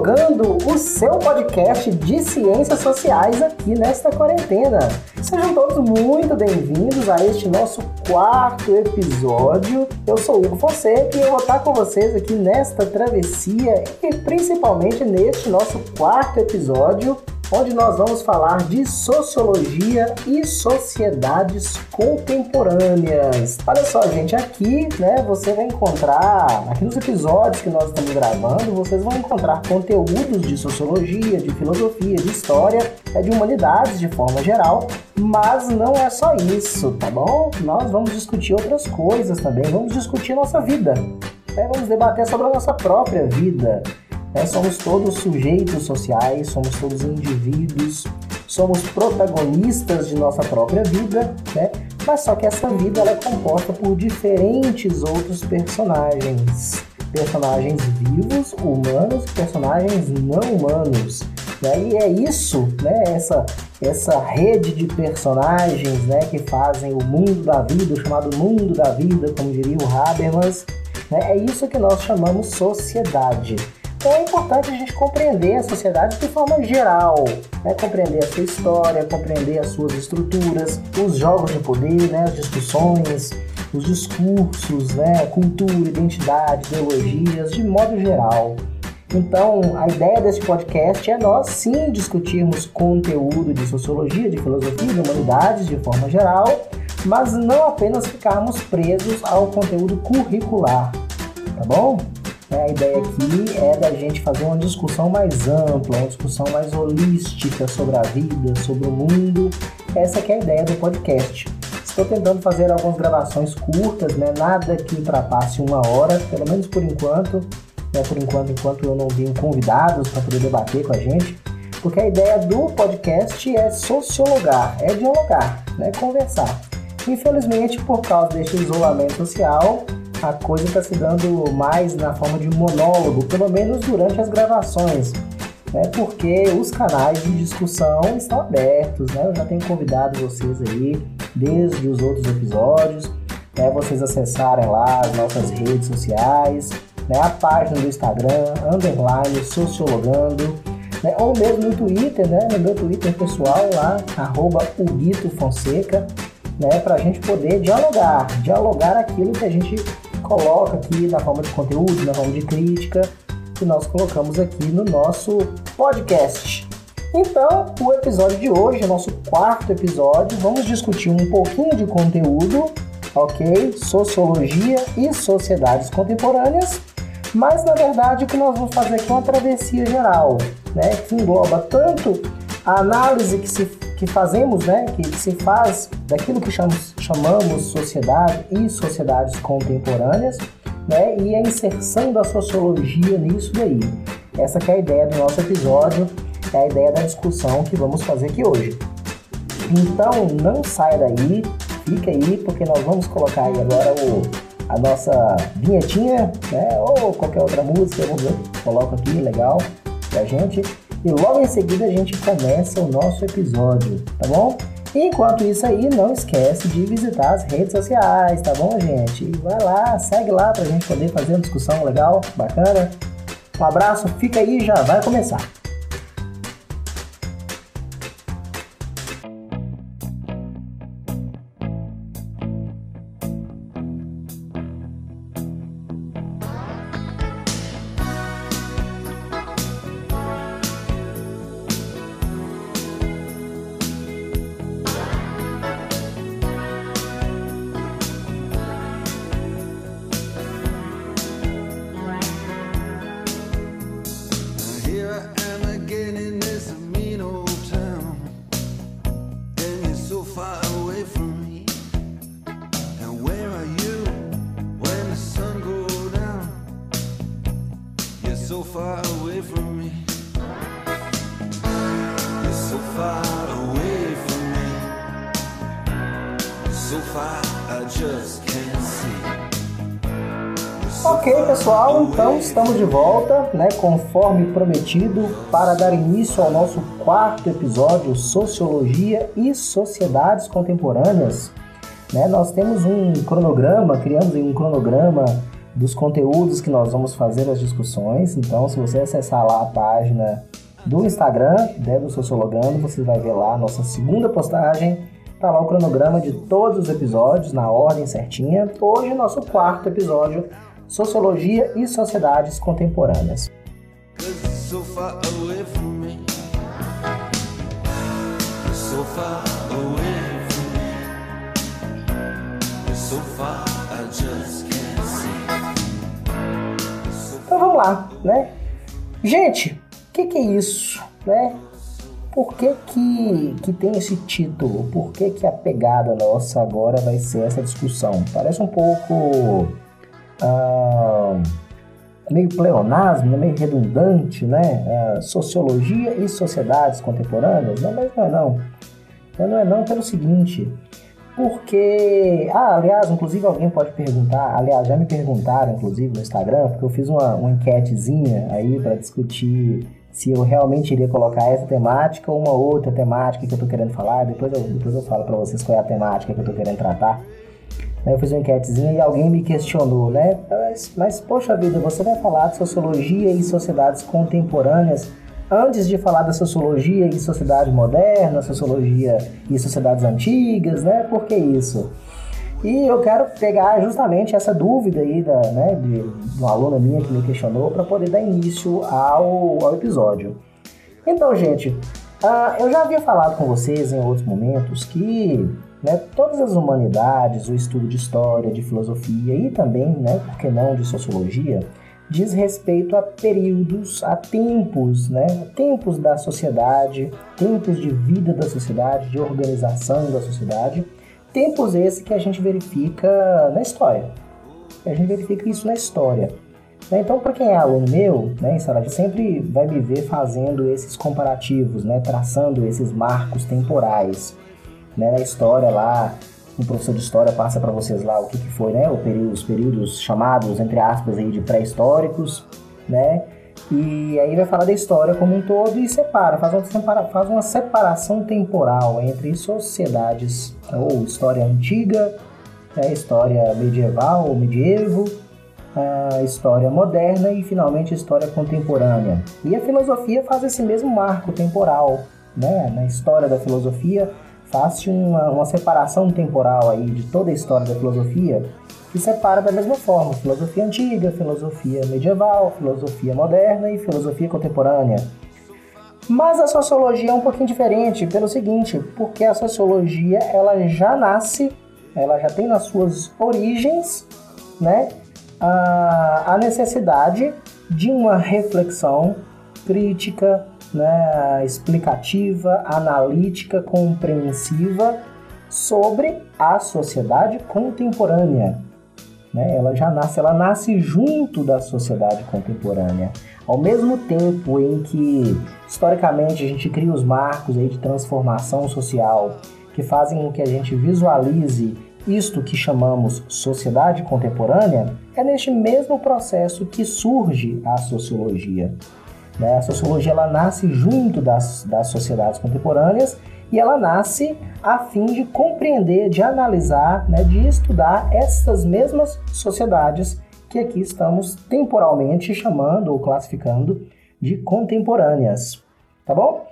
Sociologando, o seu podcast de ciências sociais aqui nesta quarentena. Sejam todos muito bem-vindos a este nosso quarto episódio. Eu sou Hugo Fonseca e eu vou estar com vocês aqui nesta travessia e principalmente neste nosso quarto episódio onde nós vamos falar de sociologia e sociedades contemporâneas. Olha só, gente, aqui, né, você vai encontrar, aqui nos episódios que nós estamos gravando, vocês vão encontrar conteúdos de sociologia, de filosofia, de história, é de humanidades de forma geral, mas não é só isso, tá bom? Nós vamos discutir outras coisas também, vamos discutir nossa vida. É, vamos debater sobre a nossa própria vida. É, somos todos sujeitos sociais, somos todos indivíduos, somos protagonistas de nossa própria vida, né? Mas só que essa vida ela é composta por diferentes outros personagens. Personagens vivos, humanos, personagens não humanos. Né? E é isso, né? Essa, essa rede de personagens né? que fazem o mundo da vida, o chamado mundo da vida, como diria o Habermas. Né? É isso que nós chamamos sociedade. Então é importante a gente compreender a sociedade de forma geral, né? compreender a sua história, compreender as suas estruturas, os jogos de poder, né? as discussões, os discursos, né? cultura, identidade, ideologias, de modo geral. Então, a ideia desse podcast é nós sim discutirmos conteúdo de sociologia, de filosofia, de humanidades de forma geral, mas não apenas ficarmos presos ao conteúdo curricular, tá bom? É, a ideia aqui é da gente fazer uma discussão mais ampla, uma discussão mais holística sobre a vida, sobre o mundo. Essa é a ideia do podcast. Estou tentando fazer algumas gravações curtas, né? nada que ultrapasse uma hora, pelo menos por enquanto. Né? Por enquanto, enquanto eu não tenho convidados para poder debater com a gente. Porque a ideia do podcast é sociologar, é dialogar, né? conversar. Infelizmente, por causa deste isolamento social, a coisa está se dando mais na forma de monólogo, pelo menos durante as gravações, né? Porque os canais de discussão estão abertos, né? Eu já tenho convidado vocês aí desde os outros episódios, né? Vocês acessarem lá as nossas redes sociais, né? A página do Instagram, underline sociologando, né? Ou mesmo no Twitter, né? No meu Twitter pessoal lá, arroba Fonseca, né? Para a gente poder dialogar, dialogar aquilo que a gente coloca aqui na forma de conteúdo, na forma de crítica, que nós colocamos aqui no nosso podcast. Então, o episódio de hoje, nosso quarto episódio, vamos discutir um pouquinho de conteúdo, ok? Sociologia e sociedades contemporâneas, mas na verdade o que nós vamos fazer aqui é uma travessia geral, né? Que engloba tanto a análise que se que fazemos, né, que se faz daquilo que chamamos, chamamos sociedade e sociedades contemporâneas, né, e a inserção da sociologia nisso daí. Essa é a ideia do nosso episódio, é a ideia da discussão que vamos fazer aqui hoje. Então não saia daí, fica aí, porque nós vamos colocar aí agora o, a nossa vinhetinha, né, ou qualquer outra música, vamos ver, coloco aqui, legal, pra gente. E logo em seguida a gente começa o nosso episódio, tá bom? Enquanto isso aí, não esquece de visitar as redes sociais, tá bom, gente? Vai lá, segue lá pra gente poder fazer uma discussão legal, bacana. Um abraço, fica aí, já vai começar. Estamos de volta, né, conforme prometido, para dar início ao nosso quarto episódio Sociologia e Sociedades Contemporâneas. Né, nós temos um cronograma, criamos um cronograma dos conteúdos que nós vamos fazer as discussões. Então, se você acessar lá a página do Instagram, né, do Sociologando, você vai ver lá a nossa segunda postagem. Tá lá o cronograma de todos os episódios, na ordem certinha. Hoje, nosso quarto episódio, Sociologia e Sociedades Contemporâneas. Então vamos lá, né? Gente, o que, que, é isso, né? Por que, que, que tem esse título? Por que, que a pegada nossa agora vai ser essa discussão? Parece um pouco ah, meio pleonasmo, meio redundante, né? Ah, sociologia e sociedades contemporâneas, né? mas não é não. Não é não pelo seguinte, porque, ah, aliás, inclusive alguém pode perguntar, aliás, já me perguntaram, inclusive, no Instagram, porque eu fiz uma, uma enquetezinha aí para discutir se eu realmente iria colocar essa temática ou uma outra temática que eu tô querendo falar, depois eu, depois eu falo para vocês qual é a temática que eu tô querendo tratar. Eu fiz uma enquetezinha e alguém me questionou, né? Mas, mas, poxa vida, você vai falar de sociologia e sociedades contemporâneas antes de falar da sociologia e sociedade moderna, sociologia e sociedades antigas, né? Por que isso? E eu quero pegar justamente essa dúvida aí da, né, de, de uma aluna minha que me questionou para poder dar início ao, ao episódio. Então, gente, uh, eu já havia falado com vocês em outros momentos que né, todas as humanidades, o estudo de história, de filosofia e também, né, por que não, de sociologia, diz respeito a períodos, a tempos, né? Tempos da sociedade, tempos de vida da sociedade, de organização da sociedade, tempos esse que a gente verifica na história. A gente verifica isso na história. Né? Então, para quem é aluno meu, né, em sempre vai me ver fazendo esses comparativos, né, traçando esses marcos temporais, né, na história lá, um professor de história passa para vocês lá o que, que foi, né? Período, os períodos chamados, entre aspas, aí, de pré-históricos, né? E aí vai falar da história como um todo e separa, faz uma, separa, faz uma separação temporal entre sociedades, ou história antiga, né? história medieval ou medievo, a história moderna e finalmente a história contemporânea. E a filosofia faz esse mesmo marco temporal, né? Na história da filosofia, faz-se uma, uma separação temporal aí de toda a história da filosofia que separa da mesma forma filosofia antiga, filosofia medieval, filosofia moderna e filosofia contemporânea. Mas a sociologia é um pouquinho diferente pelo seguinte, porque a sociologia ela já nasce, ela já tem nas suas origens, né, a, a necessidade de uma reflexão crítica, né, explicativa, analítica, compreensiva sobre a sociedade contemporânea. Né? Ela já nasce, ela nasce junto da sociedade contemporânea. Ao mesmo tempo em que historicamente a gente cria os marcos aí de transformação social que fazem com que a gente visualize isto que chamamos sociedade contemporânea, é neste mesmo processo que surge a sociologia. Né? A sociologia ela nasce junto das, das sociedades contemporâneas e ela nasce a fim de compreender, de analisar, né, de estudar essas mesmas sociedades que aqui estamos temporalmente chamando ou classificando de contemporâneas, tá bom?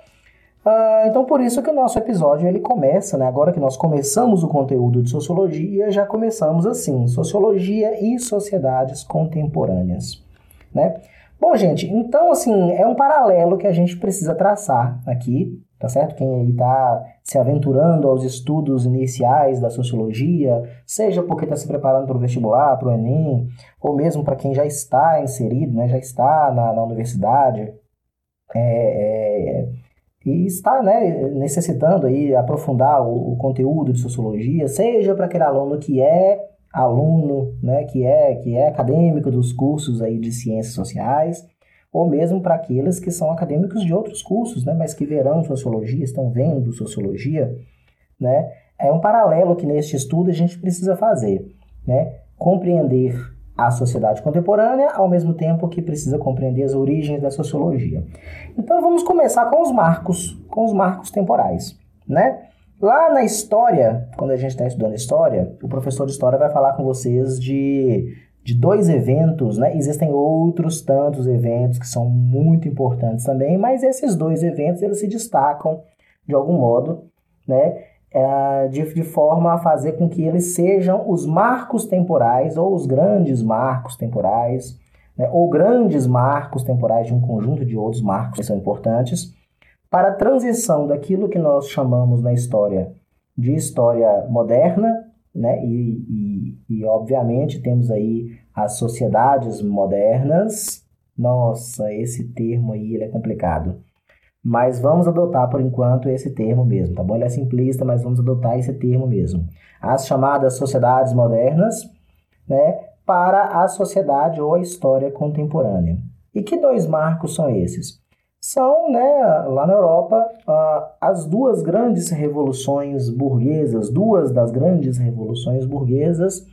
Uh, então por isso que o nosso episódio ele começa, né? Agora que nós começamos o conteúdo de sociologia, já começamos assim: sociologia e sociedades contemporâneas, né? Bom, gente, então assim, é um paralelo que a gente precisa traçar aqui, tá certo? Quem aí está se aventurando aos estudos iniciais da sociologia, seja porque está se preparando para o vestibular, para o Enem, ou mesmo para quem já está inserido, né, já está na, na universidade, é, é, e está né, necessitando aí aprofundar o, o conteúdo de sociologia, seja para aquele aluno que é aluno, né, que é que é acadêmico dos cursos aí de ciências sociais, ou mesmo para aqueles que são acadêmicos de outros cursos, né, mas que verão sociologia, estão vendo sociologia, né? É um paralelo que neste estudo a gente precisa fazer, né? Compreender a sociedade contemporânea, ao mesmo tempo que precisa compreender as origens da sociologia. Então vamos começar com os marcos, com os marcos temporais, né? Lá na história, quando a gente está estudando história, o professor de história vai falar com vocês de de dois eventos, né? Existem outros tantos eventos que são muito importantes também, mas esses dois eventos eles se destacam de algum modo, né? É, de, de forma a fazer com que eles sejam os marcos temporais ou os grandes marcos temporais, né? ou grandes marcos temporais de um conjunto de outros marcos que são importantes para a transição daquilo que nós chamamos na história de história moderna né? E, e, e, obviamente temos aí as sociedades modernas. Nossa, esse termo aí ele é complicado. Mas vamos adotar por enquanto esse termo mesmo, tá bom? Ele é simplista, mas vamos adotar esse termo mesmo. As chamadas sociedades modernas, né? Para a sociedade ou a história contemporânea. E que dois marcos são esses? São, né, lá na Europa, as duas grandes revoluções burguesas, duas das grandes revoluções burguesas,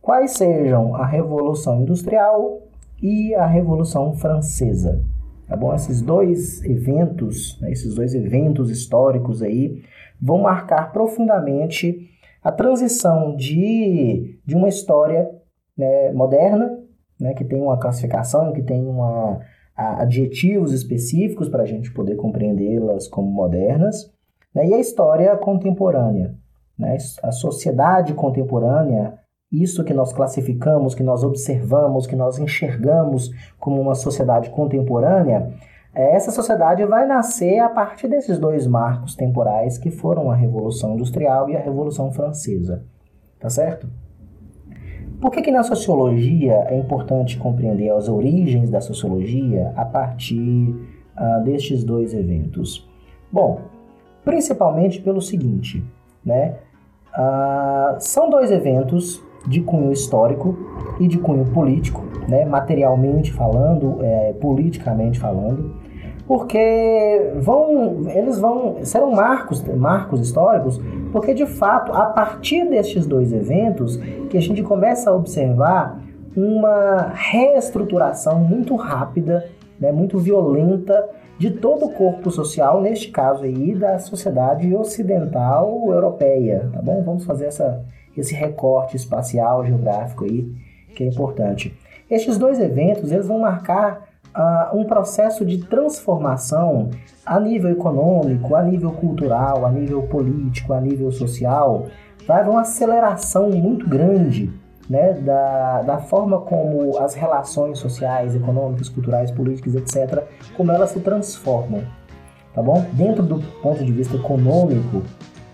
quais sejam a Revolução Industrial e a Revolução Francesa. Tá bom? Esses dois eventos, né, esses dois eventos históricos aí, vão marcar profundamente a transição de, de uma história né, moderna, né, que tem uma classificação, que tem uma adjetivos específicos para a gente poder compreendê-las como modernas, né? e a história contemporânea. Né? A sociedade contemporânea, isso que nós classificamos, que nós observamos, que nós enxergamos como uma sociedade contemporânea, essa sociedade vai nascer a partir desses dois marcos temporais que foram a Revolução Industrial e a Revolução Francesa. Tá certo? Por que, que na sociologia é importante compreender as origens da sociologia a partir uh, destes dois eventos? Bom, principalmente pelo seguinte, né? Uh, são dois eventos de cunho histórico e de cunho político, né? materialmente falando, é, politicamente falando, porque vão, eles vão serão marcos, marcos históricos, porque de fato a partir destes dois eventos que a gente começa a observar uma reestruturação muito rápida, né, muito violenta de todo o corpo social, neste caso aí da sociedade ocidental europeia, tá bom? Vamos fazer essa, esse recorte espacial geográfico aí que é importante. Estes dois eventos eles vão marcar um processo de transformação a nível econômico, a nível cultural, a nível político, a nível social, vai uma aceleração muito grande né, da, da forma como as relações sociais, econômicas, culturais, políticas, etc., como elas se transformam, tá bom? Dentro do ponto de vista econômico,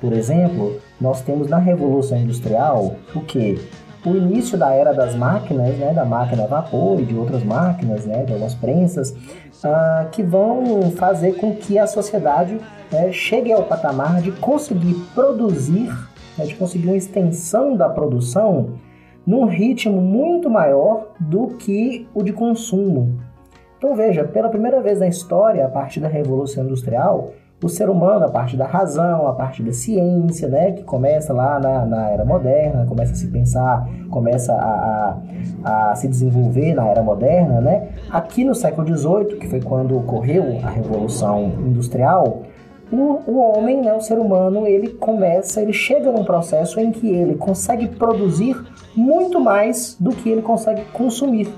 por exemplo, nós temos na Revolução Industrial o que? O início da era das máquinas, né, da máquina a vapor e de outras máquinas, né, de algumas prensas, uh, que vão fazer com que a sociedade né, chegue ao patamar de conseguir produzir, né, de conseguir uma extensão da produção num ritmo muito maior do que o de consumo. Então veja, pela primeira vez na história, a partir da Revolução Industrial, o ser humano, a parte da razão, a parte da ciência, né, que começa lá na, na era moderna, começa a se pensar, começa a, a, a, se desenvolver na era moderna, né? Aqui no século XVIII, que foi quando ocorreu a Revolução Industrial, o, o homem, né, o ser humano, ele começa, ele chega num processo em que ele consegue produzir muito mais do que ele consegue consumir.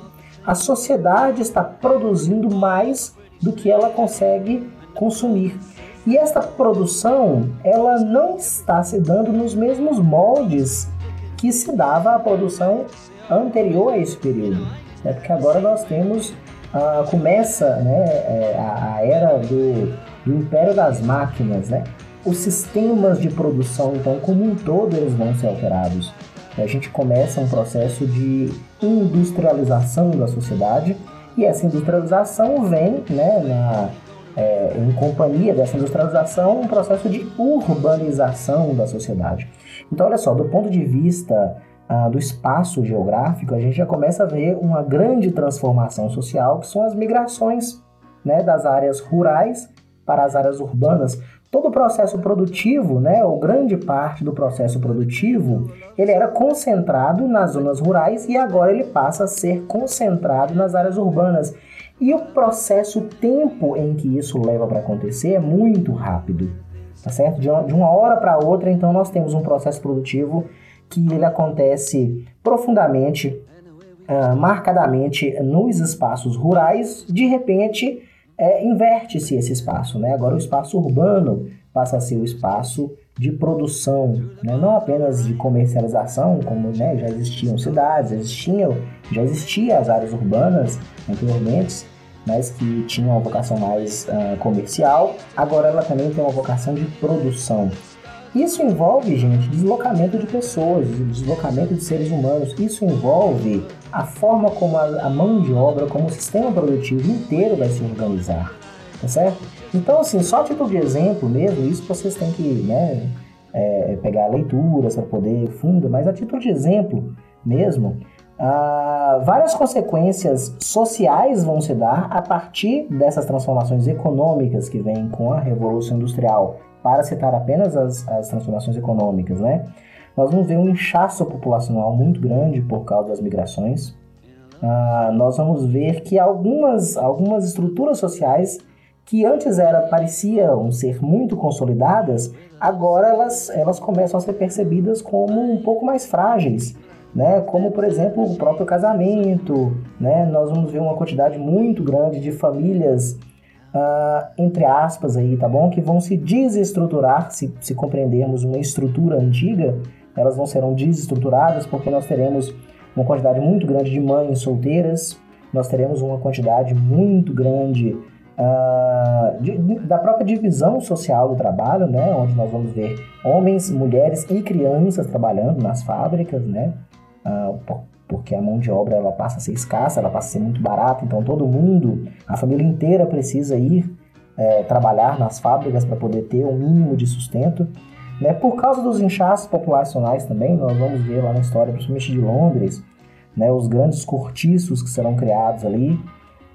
A sociedade está produzindo mais do que ela consegue consumir. E essa produção, ela não está se dando nos mesmos moldes que se dava a produção anterior a esse período. Né? Porque agora nós temos, ah, começa né, é, a, a, era do, do império das máquinas, né? Os sistemas de produção, então, como um todo, eles vão ser alterados. A gente começa um processo de industrialização da sociedade e essa industrialização vem né, na, é, em companhia dessa industrialização, um processo de urbanização da sociedade. Então, olha só, do ponto de vista ah, do espaço geográfico, a gente já começa a ver uma grande transformação social, que são as migrações né, das áreas rurais para as áreas urbanas. Todo o processo produtivo, né, ou grande parte do processo produtivo, ele era concentrado nas zonas rurais e agora ele passa a ser concentrado nas áreas urbanas. E o processo, o tempo em que isso leva para acontecer é muito rápido, tá certo? De uma hora para outra, então nós temos um processo produtivo que ele acontece profundamente uh, marcadamente nos espaços rurais, de repente é, inverte-se esse espaço. Né? Agora o espaço urbano passa a ser o espaço de produção, né? não apenas de comercialização, como né, já existiam cidades, existiam, já existiam as áreas urbanas anteriormente, mas que tinham uma vocação mais uh, comercial, agora ela também tem uma vocação de produção. Isso envolve, gente, deslocamento de pessoas, deslocamento de seres humanos. Isso envolve a forma como a, a mão de obra, como o sistema produtivo inteiro vai se organizar, tá certo? Então, assim, só título de exemplo mesmo, isso vocês têm que né, é, pegar leituras para poder fundo, mas a título de exemplo mesmo, ah, várias consequências sociais vão se dar a partir dessas transformações econômicas que vêm com a Revolução Industrial, para citar apenas as, as transformações econômicas, né? Nós vamos ver um inchaço populacional muito grande por causa das migrações. Ah, nós vamos ver que algumas, algumas estruturas sociais que antes era, pareciam ser muito consolidadas, agora elas, elas começam a ser percebidas como um pouco mais frágeis, né? como por exemplo o próprio casamento. Né? Nós vamos ver uma quantidade muito grande de famílias, uh, entre aspas, aí, tá bom? que vão se desestruturar, se, se compreendermos uma estrutura antiga, elas não serão desestruturadas porque nós teremos uma quantidade muito grande de mães solteiras, nós teremos uma quantidade muito grande uh, de, da própria divisão social do trabalho, né, onde nós vamos ver homens, mulheres e crianças trabalhando nas fábricas, né, uh, porque a mão de obra ela passa a ser escassa, ela passa a ser muito barata, então todo mundo, a família inteira precisa ir é, trabalhar nas fábricas para poder ter um mínimo de sustento. Né? Por causa dos inchaços populacionais também, nós vamos ver lá na história, principalmente de Londres, né, os grandes cortiços que serão criados ali,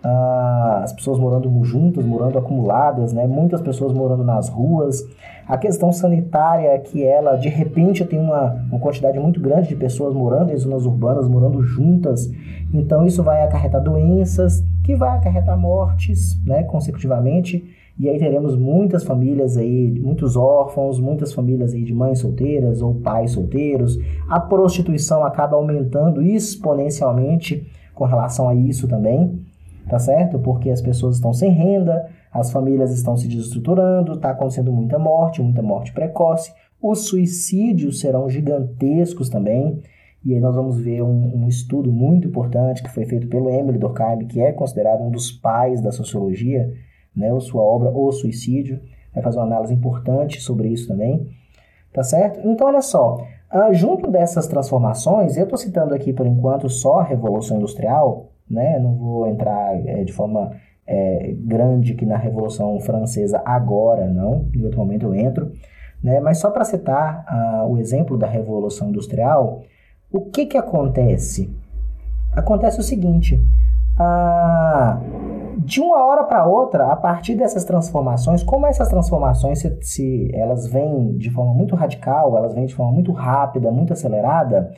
ah, as pessoas morando juntas, morando acumuladas, né? muitas pessoas morando nas ruas. A questão sanitária, que ela de repente tem uma, uma quantidade muito grande de pessoas morando em zonas urbanas, morando juntas, então isso vai acarretar doenças, que vai acarretar mortes, né, consecutivamente. E aí teremos muitas famílias aí, muitos órfãos, muitas famílias aí de mães solteiras ou pais solteiros. A prostituição acaba aumentando exponencialmente com relação a isso também tá certo? Porque as pessoas estão sem renda, as famílias estão se desestruturando, está acontecendo muita morte, muita morte precoce. Os suicídios serão gigantescos também. E aí nós vamos ver um, um, estudo muito importante que foi feito pelo Emily Durkheim, que é considerado um dos pais da sociologia, né? Sua obra O Suicídio. Vai fazer uma análise importante sobre isso também. Tá certo? Então, olha só. Uh, junto dessas transformações, eu estou citando aqui por enquanto só a Revolução Industrial, né? Não vou entrar é, de forma é, grande que na Revolução Francesa agora, não. Em outro momento eu entro. Né? Mas só para citar uh, o exemplo da Revolução Industrial, o que, que acontece? Acontece o seguinte: uh, de uma hora para outra, a partir dessas transformações, como essas transformações se, se elas vêm de forma muito radical, elas vêm de forma muito rápida, muito acelerada,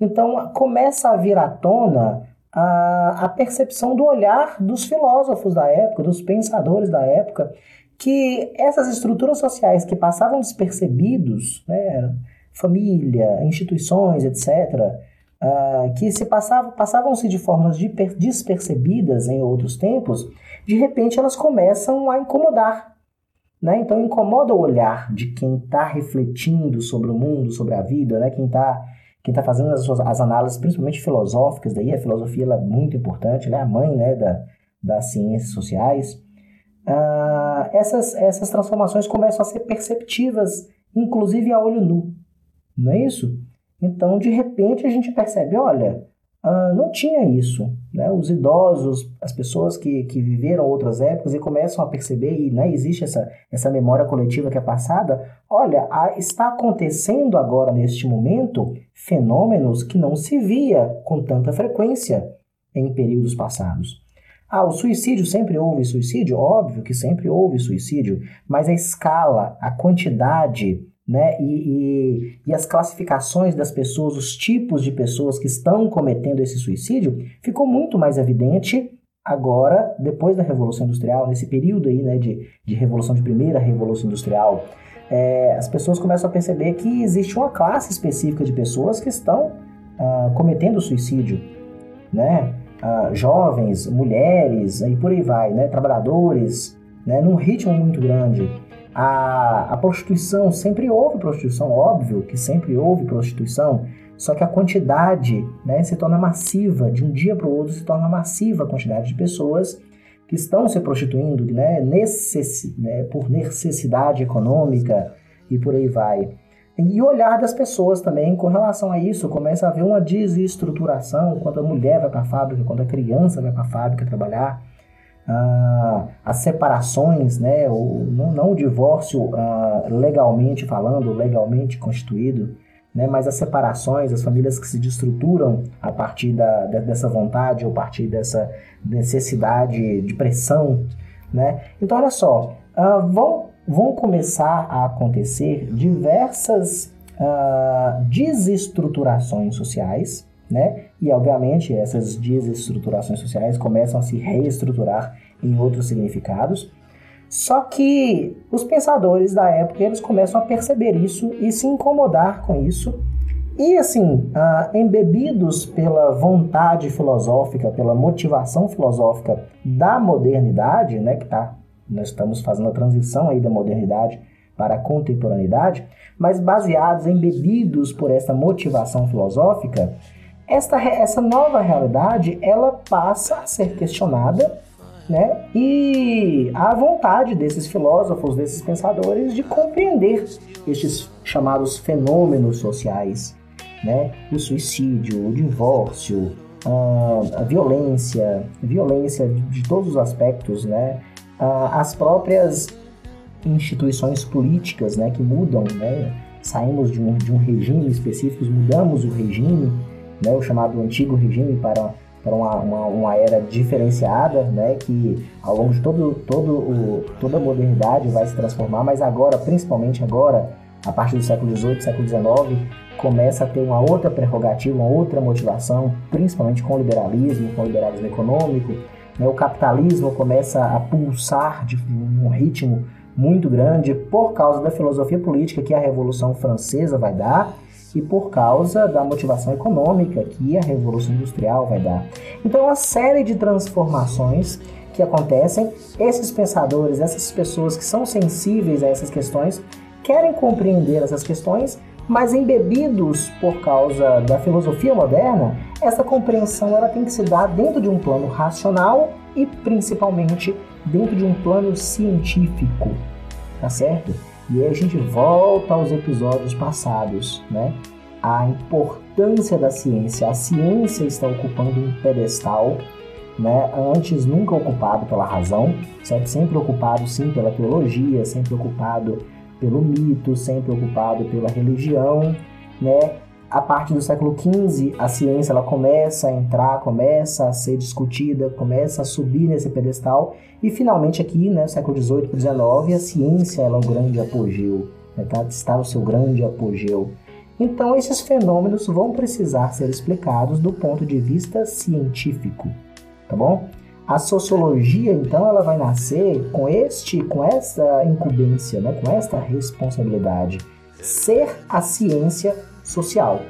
então começa a vir à tona a, a percepção do olhar dos filósofos da época, dos pensadores da época, que essas estruturas sociais que passavam despercebidos, né, família, instituições, etc., uh, que se passavam, passavam-se de formas de despercebidas em outros tempos, de repente elas começam a incomodar. Né? Então incomoda o olhar de quem está refletindo sobre o mundo, sobre a vida, né? quem está quem está fazendo as, suas, as análises, principalmente filosóficas, daí a filosofia é muito importante, ela é a mãe né, da, das ciências sociais. Uh, essas, essas transformações começam a ser perceptivas, inclusive a olho nu, não é isso? Então, de repente, a gente percebe, olha, uh, não tinha isso. Né? Os idosos, as pessoas que, que viveram outras épocas e começam a perceber, e né, existe essa, essa memória coletiva que é passada, olha, a, está acontecendo agora, neste momento, fenômenos que não se via com tanta frequência em períodos passados. Ah, o suicídio sempre houve suicídio? Óbvio que sempre houve suicídio, mas a escala, a quantidade né? E, e, e, as classificações das pessoas, os tipos de pessoas que estão cometendo esse suicídio, ficou muito mais evidente agora, depois da Revolução Industrial, nesse período aí, né, de, de revolução, de primeira Revolução Industrial, é, as pessoas começam a perceber que existe uma classe específica de pessoas que estão uh, cometendo suicídio. né? Uh, jovens, mulheres e por aí vai, né? Trabalhadores, né? Num ritmo muito grande. A, a prostituição, sempre houve prostituição, óbvio que sempre houve prostituição, só que a quantidade né, se torna massiva, de um dia para o outro se torna massiva a quantidade de pessoas que estão se prostituindo né, né, por necessidade econômica e por aí vai. E olhar das pessoas também com relação a isso, começa a haver uma desestruturação quando a mulher vai para a fábrica, quando a criança vai para a fábrica trabalhar ah, as separações, né, o, não, não o divórcio ah, legalmente falando, legalmente constituído, né, mas as separações, as famílias que se destruturam a partir da, dessa vontade ou a partir dessa necessidade de pressão. Né? Então, olha só, ah, vão, vão começar a acontecer diversas uh, desestruturações sociais né? E obviamente essas desestruturações sociais começam a se reestruturar em outros significados. Só que os pensadores da época eles começam a perceber isso e se incomodar com isso. E assim, uh, embebidos pela vontade filosófica, pela motivação filosófica da modernidade, né, que tá, nós estamos fazendo a transição aí da modernidade para a contemporaneidade, mas baseados, embebidos por essa motivação filosófica, esta, essa nova realidade ela passa a ser questionada né? E a vontade desses filósofos, desses pensadores, de compreender estes chamados fenômenos sociais, né? O suicídio, o divórcio, a, violência, violência de, todos os aspectos, né? as próprias instituições políticas, né? Que mudam, né? Saímos de um, de um regime específico, mudamos o regime, né, o chamado antigo regime para, para uma, uma, uma, era diferenciada, né, que ao longo de todo, todo o, toda a modernidade vai se transformar, mas agora, principalmente agora, a partir do século XVIII, século XIX, começa a ter uma outra prerrogativa, uma outra motivação, principalmente com o liberalismo, com o liberalismo econômico. Né, o capitalismo começa a pulsar de um ritmo muito grande por causa da filosofia política que a Revolução Francesa vai dar e por causa da motivação econômica que a Revolução Industrial vai dar. Então, uma série de transformações que acontecem, esses pensadores, essas pessoas que são sensíveis a essas questões, querem compreender essas questões, mas embebidos por causa da filosofia moderna, essa compreensão ela tem que se dar dentro de um plano racional e principalmente dentro de um plano científico, tá certo? E aí a gente volta aos episódios passados, né? A importância da ciência. A ciência está ocupando um pedestal, né? Antes nunca ocupado pela razão, certo? Sempre ocupado sim pela teologia, sempre ocupado pelo mito, sempre ocupado pela religião, né? A partir do século XV, a ciência ela começa a entrar, começa a ser discutida, começa a subir nesse pedestal e finalmente aqui, né, século XVIII XIX, a ciência ela é o grande apogeu, né, tá, está no seu grande apogeu. Então esses fenômenos vão precisar ser explicados do ponto de vista científico, tá bom? A sociologia, então, ela vai nascer com este, com essa incumbência, né, com esta responsabilidade, ser a ciência social.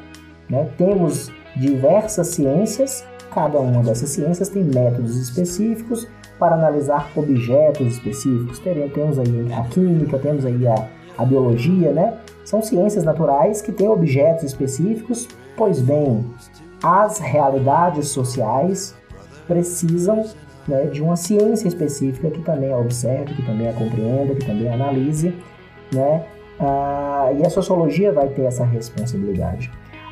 Né? Temos diversas ciências, cada uma dessas ciências tem métodos específicos para analisar objetos específicos. Temos aí a química, temos aí a, a biologia, né? São ciências naturais que têm objetos específicos, pois bem, as realidades sociais precisam né, de uma ciência específica que também a observe, que também a compreenda, que também a analise, né? Ah, e a sociologia vai ter essa responsabilidade.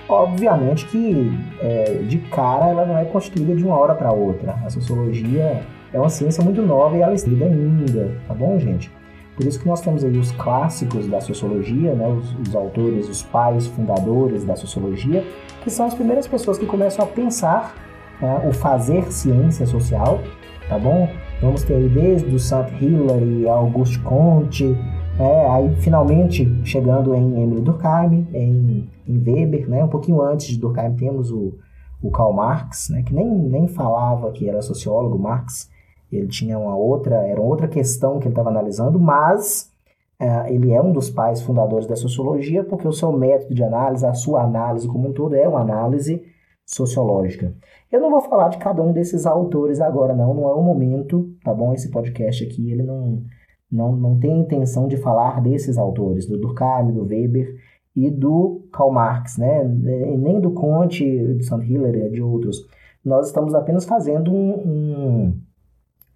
Obviamente que é, de cara ela não é constituída de uma hora para outra. A sociologia é uma ciência muito nova e ela estuda ainda, tá bom, gente? Por isso que nós temos aí os clássicos da sociologia, né, os, os autores, os pais fundadores da sociologia, que são as primeiras pessoas que começam a pensar né, o fazer ciência social, tá bom? Vamos ter aí desde o Saint Hilary, Auguste Comte, é, aí finalmente chegando em Emile Durkheim, em, em Weber, né, um pouquinho antes de Durkheim temos o, o Karl Marx, né, que nem, nem falava que era sociólogo, Marx, ele tinha uma outra, era outra questão que ele estava analisando, mas é, ele é um dos pais fundadores da sociologia, porque o seu método de análise, a sua análise como um todo é uma análise sociológica. Eu não vou falar de cada um desses autores agora, não, não é o momento, tá bom? Esse podcast aqui, ele não, não, não tem intenção de falar desses autores, do Durkheim, do Weber e do Karl Marx, né? Nem do Conte, de Sandhiller, de outros. Nós estamos apenas fazendo um, um,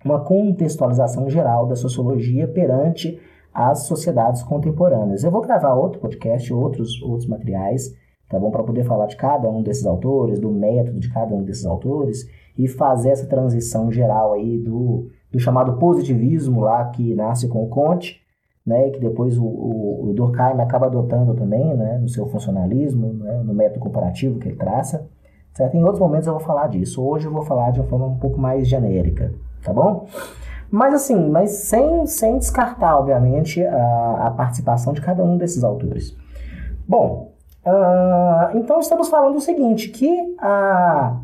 uma contextualização geral da sociologia perante as sociedades contemporâneas. Eu vou gravar outro podcast, outros, outros materiais, tá bom? Para poder falar de cada um desses autores, do método de cada um desses autores e fazer essa transição geral aí do, do chamado positivismo lá que nasce com o Conte, né? Que depois o, o, o Durkheim acaba adotando também, né? No seu funcionalismo, né? no método comparativo que ele traça. Certo? Em outros momentos eu vou falar disso. Hoje eu vou falar de uma forma um pouco mais genérica, tá bom? Mas assim, mas sem, sem descartar, obviamente, a, a participação de cada um desses autores. Bom, uh, então estamos falando o seguinte, que a,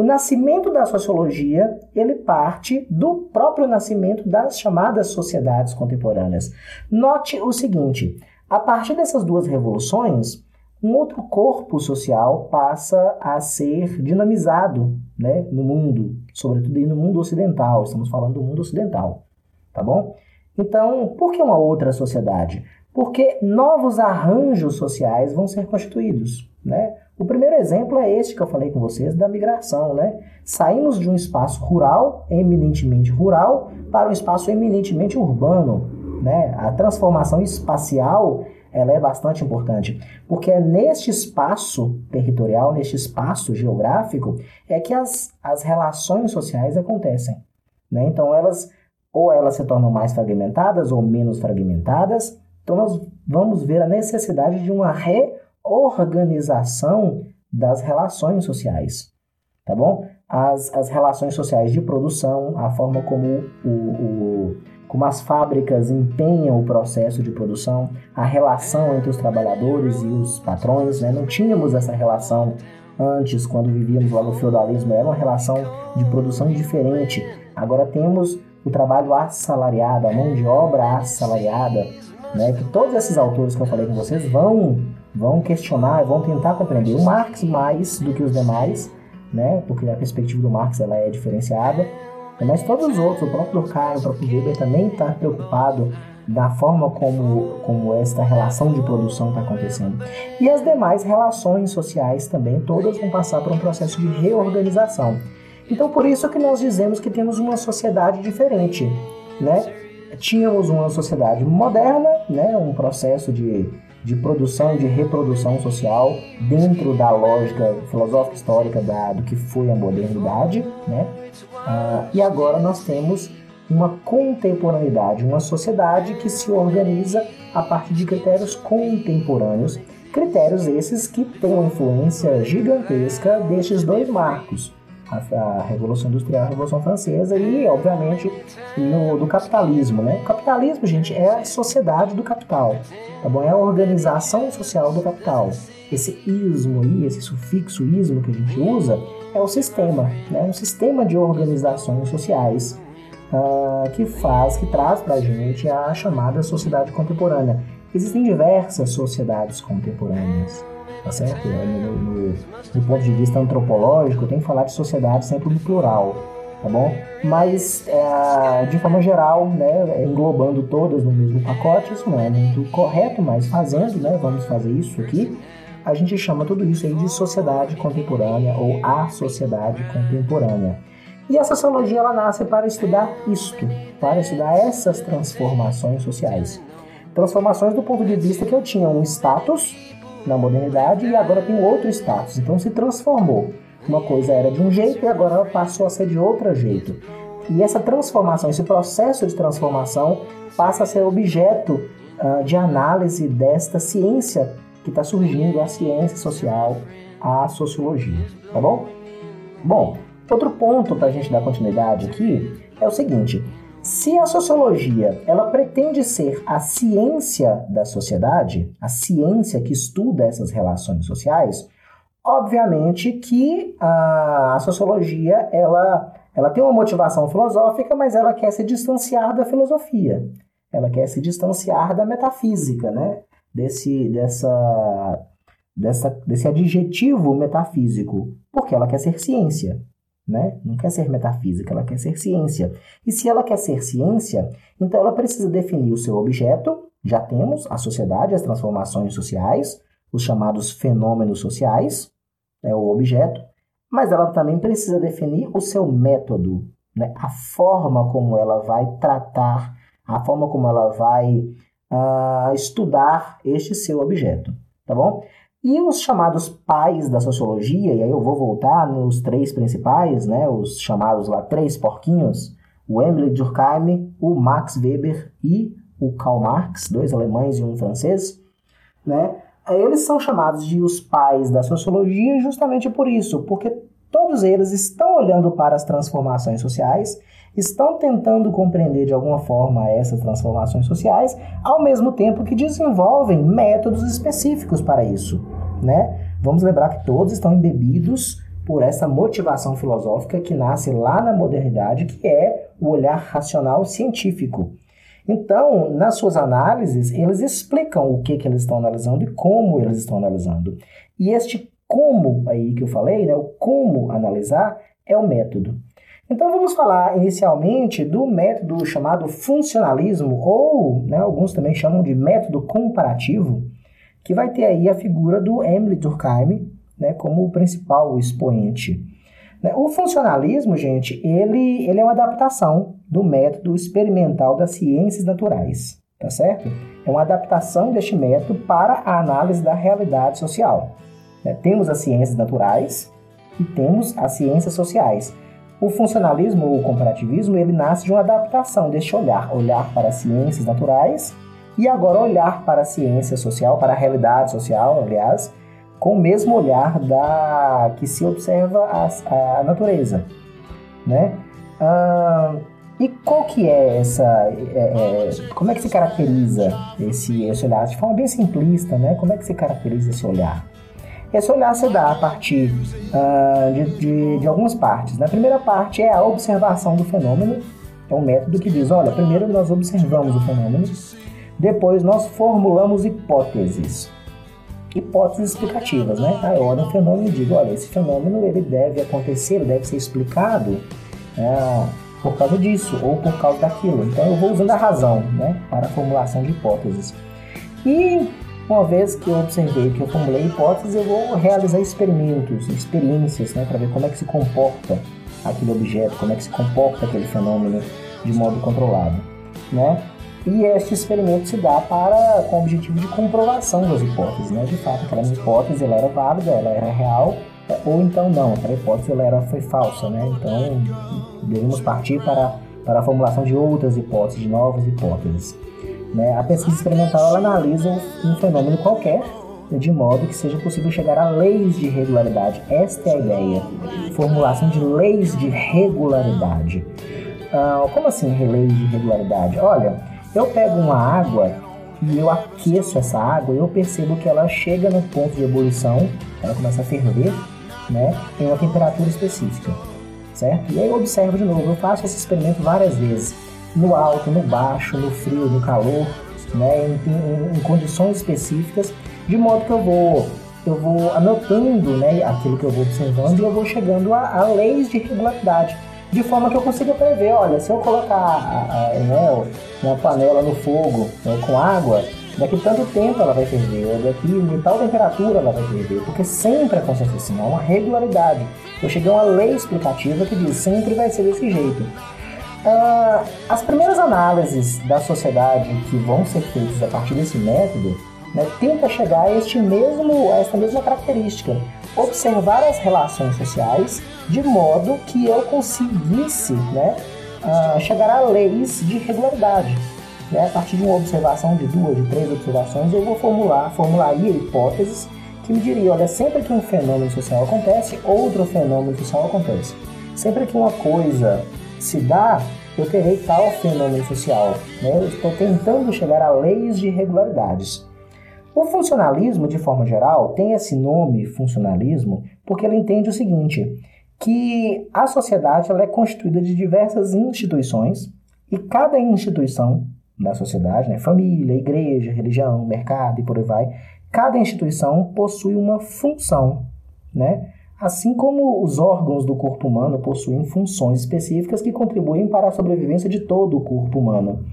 o nascimento da sociologia, ele parte do próprio nascimento das chamadas sociedades contemporâneas. Note o seguinte, a partir dessas duas revoluções, um outro corpo social passa a ser dinamizado né, no mundo, sobretudo no mundo ocidental, estamos falando do mundo ocidental, tá bom? Então, por que uma outra sociedade? Porque novos arranjos sociais vão ser constituídos, né? O primeiro exemplo é este que eu falei com vocês da migração, né? Saímos de um espaço rural, eminentemente rural, para um espaço eminentemente urbano, né? A transformação espacial ela é bastante importante, porque é neste espaço territorial, neste espaço geográfico, é que as, as relações sociais acontecem. Né? Então, elas ou elas se tornam mais fragmentadas ou menos fragmentadas. Então, nós vamos ver a necessidade de uma reorganização das relações sociais. Tá bom? As, as relações sociais de produção, a forma como o, o como as fábricas empenham o processo de produção, a relação entre os trabalhadores e os patrões. Né? Não tínhamos essa relação antes, quando vivíamos lá no feudalismo, era uma relação de produção diferente. Agora temos o trabalho assalariado, a mão de obra assalariada, né? que todos esses autores que eu falei com vocês vão, vão questionar, vão tentar compreender. O Marx mais do que os demais, né? porque a perspectiva do Marx ela é diferenciada, mas todos os outros, o próprio Durkheim, o próprio Weber também está preocupado da forma como, como esta relação de produção está acontecendo. E as demais relações sociais também, todas vão passar por um processo de reorganização. Então, por isso que nós dizemos que temos uma sociedade diferente, né? Tínhamos uma sociedade moderna, né? Um processo de de produção, de reprodução social dentro da lógica filosófica histórica da, do que foi a modernidade, né? Ah, e agora nós temos uma contemporaneidade, uma sociedade que se organiza a partir de critérios contemporâneos, critérios esses que têm uma influência gigantesca destes dois marcos, a, Revolução Industrial, a Revolução Francesa e, obviamente, no, do capitalismo, né? O capitalismo, gente, é a sociedade do capital, tá bom? É a organização social do capital. Esse ismo aí, esse sufixo ismo que a gente usa, é o sistema, né? Um sistema de organizações sociais uh, que faz, que traz para a gente a chamada sociedade contemporânea. Existem diversas sociedades contemporâneas tá certo? No, no, no, ponto de vista antropológico, tem que falar de sociedade sempre no plural, tá bom? Mas, é, de forma geral, né, englobando todas no mesmo pacote, isso não é muito correto, mas fazendo, né, vamos fazer isso aqui, a gente chama tudo isso aí de sociedade contemporânea ou a sociedade contemporânea. E a sociologia ela nasce para estudar isto, para estudar essas transformações sociais. Transformações do ponto de vista que eu tinha um status, na modernidade e agora tem outro status. Então se transformou. Uma coisa era de um jeito e agora ela passou a ser de outro jeito. E essa transformação, esse processo de transformação passa a ser objeto uh, de análise desta ciência que está surgindo, a ciência social, a sociologia. Tá bom? Bom, outro ponto para a gente dar continuidade aqui é o seguinte: se a sociologia ela pretende ser a ciência da sociedade, a ciência que estuda essas relações sociais, obviamente que a, a sociologia ela, ela tem uma motivação filosófica, mas ela quer se distanciar da filosofia, ela quer se distanciar da metafísica, né? Desse, dessa, dessa, desse adjetivo metafísico? Porque ela quer ser ciência. Né? Não quer ser metafísica, ela quer ser ciência. E se ela quer ser ciência, então ela precisa definir o seu objeto. Já temos a sociedade, as transformações sociais, os chamados fenômenos sociais, é o objeto, mas ela também precisa definir o seu método, né? a forma como ela vai tratar, a forma como ela vai uh, estudar este seu objeto, tá bom? E os chamados pais da sociologia, e aí eu vou voltar nos três principais, né, os chamados lá três porquinhos, o Emile Durkheim, o Max Weber e o Karl Marx, dois alemães e um francês, né? Eles são chamados de os pais da sociologia justamente por isso, porque todos eles estão olhando para as transformações sociais, estão tentando compreender de alguma forma essas transformações sociais, ao mesmo tempo que desenvolvem métodos específicos para isso, né? Vamos lembrar que todos estão embebidos por essa motivação filosófica que nasce lá na modernidade, que é o olhar racional científico. Então, nas suas análises, eles explicam o que, que eles estão analisando e como eles estão analisando. E este como aí que eu falei, né, o como analisar, é o método. Então vamos falar inicialmente do método chamado funcionalismo, ou né, alguns também chamam de método comparativo, que vai ter aí a figura do Emile Durkheim né, como o principal expoente. Né, o funcionalismo, gente, ele, ele é uma adaptação do método experimental das ciências naturais, tá certo? É uma adaptação deste método para a análise da realidade social. Né? Temos as ciências naturais e temos as ciências sociais. O funcionalismo ou o comparativismo ele nasce de uma adaptação deste olhar, olhar para as ciências naturais e agora olhar para a ciência social, para a realidade social, aliás, com o mesmo olhar da que se observa a, a natureza, né? Ah, e qual que é essa, é, é, como é que se caracteriza esse, esse olhar de forma bem simplista, né? Como é que se caracteriza esse olhar? Esse olhar se dá a partir de, de, de, algumas partes. Na primeira parte é a observação do fenômeno, é um método que diz, olha, primeiro nós observamos o fenômeno, depois nós formulamos hipóteses. Hipóteses explicativas, né? Aí eu olho um fenômeno e digo, olha, esse fenômeno ele deve acontecer, ele deve ser explicado uh, por causa disso ou por causa daquilo. Então eu vou usando a razão, né, para a formulação de hipóteses. E uma vez que eu observei, que eu formulei hipóteses, eu vou realizar experimentos, experiências, né, para ver como é que se comporta aquele objeto, como é que se comporta aquele fenômeno de modo controlado, né? E este experimento se dá para com o objetivo de comprovação das hipóteses, né? De fato, aquela hipótese ela era válida, ela era real, ou então não, aquela hipótese ela era, foi falsa, né? Então, devemos partir para, para a formulação de outras hipóteses, de novas hipóteses. Né? A pesquisa experimental ela analisa um fenômeno qualquer de modo que seja possível chegar a leis de regularidade. Esta é a ideia. Formulação de leis de regularidade. Ah, como assim leis de regularidade? Olha, eu pego uma água e eu aqueço essa água eu percebo que ela chega no ponto de ebulição, ela começa a ferver, né, em uma temperatura específica, certo? E aí eu observo de novo, eu faço esse experimento várias vezes no alto, no baixo, no frio, no calor, né, em, em, em condições específicas, de modo que eu vou eu vou anotando né, aquilo que eu vou observando e eu vou chegando a, a leis de regularidade, de forma que eu consiga prever, olha, se eu colocar a, a, né, uma panela no fogo né, com água, daqui tanto tempo ela vai ferver, ou daqui em tal temperatura ela vai ferver, porque sempre acontece assim, há uma regularidade. Eu cheguei a uma lei explicativa que diz sempre vai ser desse jeito. Uh, as primeiras análises da sociedade que vão ser feitas a partir desse método né, tenta chegar a, este mesmo, a esta mesma característica, observar as relações sociais de modo que eu conseguisse né, uh, chegar a leis de regularidade. Né? A partir de uma observação de duas, de três observações, eu vou formular, formularia hipóteses que me diriam, olha, sempre que um fenômeno social acontece, outro fenômeno social acontece. Sempre que uma coisa se dá, eu terei tal fenômeno social. Né? Eu estou tentando chegar a leis de regularidades. O funcionalismo, de forma geral, tem esse nome funcionalismo porque ele entende o seguinte, que a sociedade ela é constituída de diversas instituições e cada instituição da sociedade, né, família, igreja, religião, mercado e por aí vai, cada instituição possui uma função, né? Assim como os órgãos do corpo humano possuem funções específicas que contribuem para a sobrevivência de todo o corpo humano.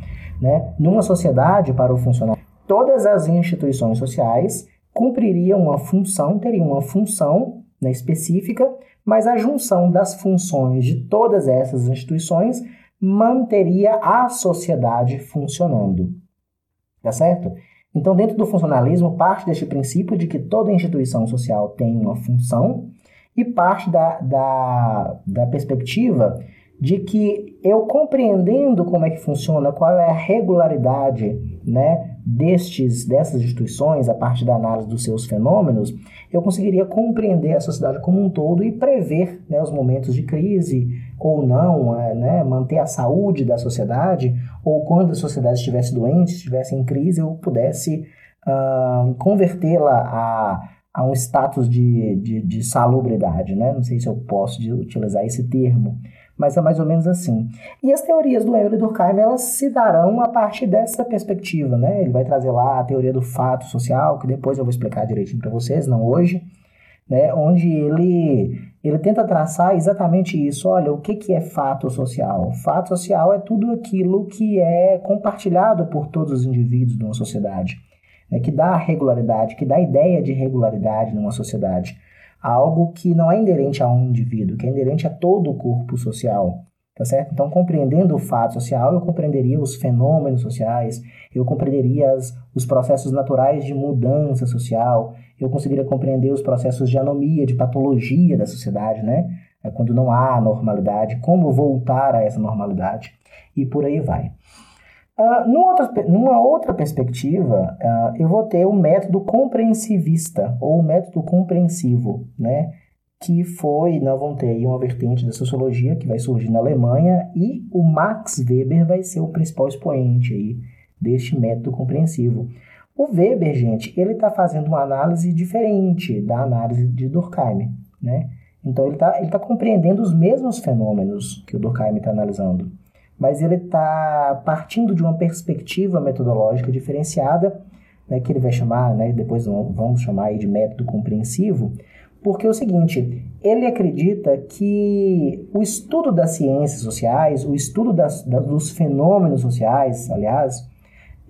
Né? Numa sociedade, para o funcionamento, todas as instituições sociais cumpririam uma função, teriam uma função né, específica, mas a junção das funções de todas essas instituições manteria a sociedade funcionando. Tá certo? Então, dentro do funcionalismo, parte deste princípio de que toda instituição social tem uma função e parte da, da, da perspectiva de que eu compreendendo como é que funciona, qual é a regularidade né, destes, dessas instituições, a partir da análise dos seus fenômenos, eu conseguiria compreender a sociedade como um todo e prever né, os momentos de crise ou não, é, né, manter a saúde da sociedade, ou quando a sociedade estivesse doente, estivesse em crise, eu pudesse uh, convertê-la a a um status de, de, de, salubridade, né? Não sei se eu posso utilizar esse termo, mas é mais ou menos assim. E as teorias do Euler Durkheim, elas se darão a partir dessa perspectiva, né? Ele vai trazer lá a teoria do fato social, que depois eu vou explicar direitinho para vocês, não hoje, né? Onde ele ele tenta traçar exatamente isso. Olha, o que, que é fato social? Fato social é tudo aquilo que é compartilhado por todos os indivíduos de uma sociedade né, que dá regularidade, que dá ideia de regularidade numa sociedade. Algo que não é inerente a um indivíduo, que é inerente a todo o corpo social. Tá certo? Então, compreendendo o fato social, eu compreenderia os fenômenos sociais, eu compreenderia as, os processos naturais de mudança social, eu conseguiria compreender os processos de anomia, de patologia da sociedade, né? É quando não há normalidade, como voltar a essa normalidade, e por aí vai. Uh, numa, outra, numa outra perspectiva, uh, eu vou ter o método compreensivista, ou o método compreensivo, né? que foi, nós vamos ter aí uma vertente da sociologia que vai surgir na Alemanha, e o Max Weber vai ser o principal expoente aí deste método compreensivo. O Weber, gente, ele está fazendo uma análise diferente da análise de Durkheim, né? Então ele está ele tá compreendendo os mesmos fenômenos que o Durkheim está analisando mas ele está partindo de uma perspectiva metodológica diferenciada, né, que ele vai chamar, né, depois vamos chamar de método compreensivo, porque é o seguinte, ele acredita que o estudo das ciências sociais, o estudo das, dos fenômenos sociais, aliás,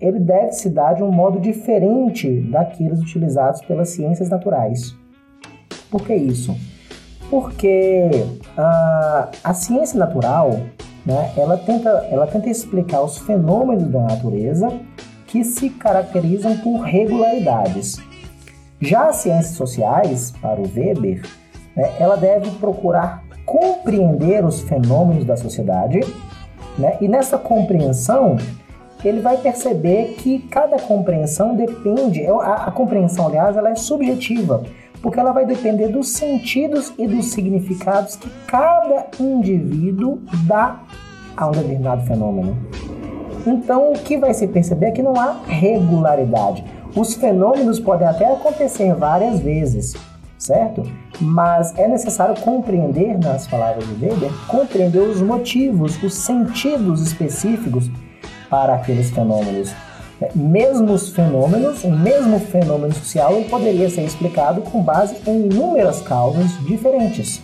ele deve se dar de um modo diferente daqueles utilizados pelas ciências naturais. Por que isso? Porque uh, a ciência natural né, ela, tenta, ela tenta explicar os fenômenos da natureza que se caracterizam por regularidades. Já as ciências sociais, para o Weber, né, ela deve procurar compreender os fenômenos da sociedade, né, e nessa compreensão ele vai perceber que cada compreensão depende, a, a compreensão, aliás, ela é subjetiva, porque ela vai depender dos sentidos e dos significados que cada indivíduo dá a um determinado fenômeno. Então, o que vai se perceber é que não há regularidade. Os fenômenos podem até acontecer várias vezes, certo? Mas é necessário compreender, nas palavras de Weber, compreender os motivos, os sentidos específicos para aqueles fenômenos. Mesmo os fenômenos, o mesmo fenômeno social, poderia ser explicado com base em inúmeras causas diferentes.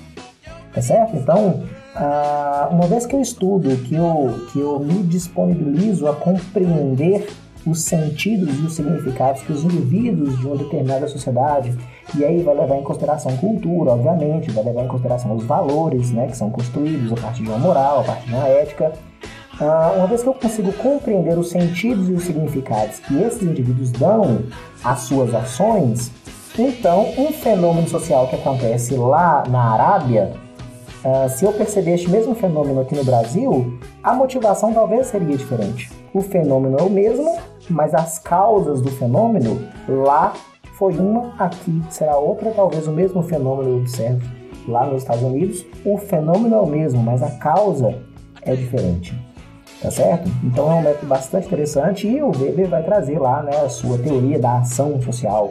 Tá certo? Então, ah, uma vez que eu estudo, que eu, que eu me disponibilizo a compreender os sentidos e os significados que os indivíduos de uma determinada sociedade, e aí vai levar em consideração cultura, obviamente, vai levar em consideração os valores né, que são construídos a partir de uma moral, a partir de uma ética, uma vez que eu consigo compreender os sentidos e os significados que esses indivíduos dão às suas ações, então um fenômeno social que acontece lá na Arábia, ah, se eu perceber este mesmo fenômeno aqui no Brasil, a motivação talvez seria diferente. O fenômeno é o mesmo, mas as causas do fenômeno lá foi uma, aqui será outra, talvez o mesmo fenômeno eu observo lá nos Estados Unidos. O fenômeno é o mesmo, mas a causa é diferente tá certo? Então é um método bastante interessante e o Weber vai trazer lá né, a sua teoria da ação social,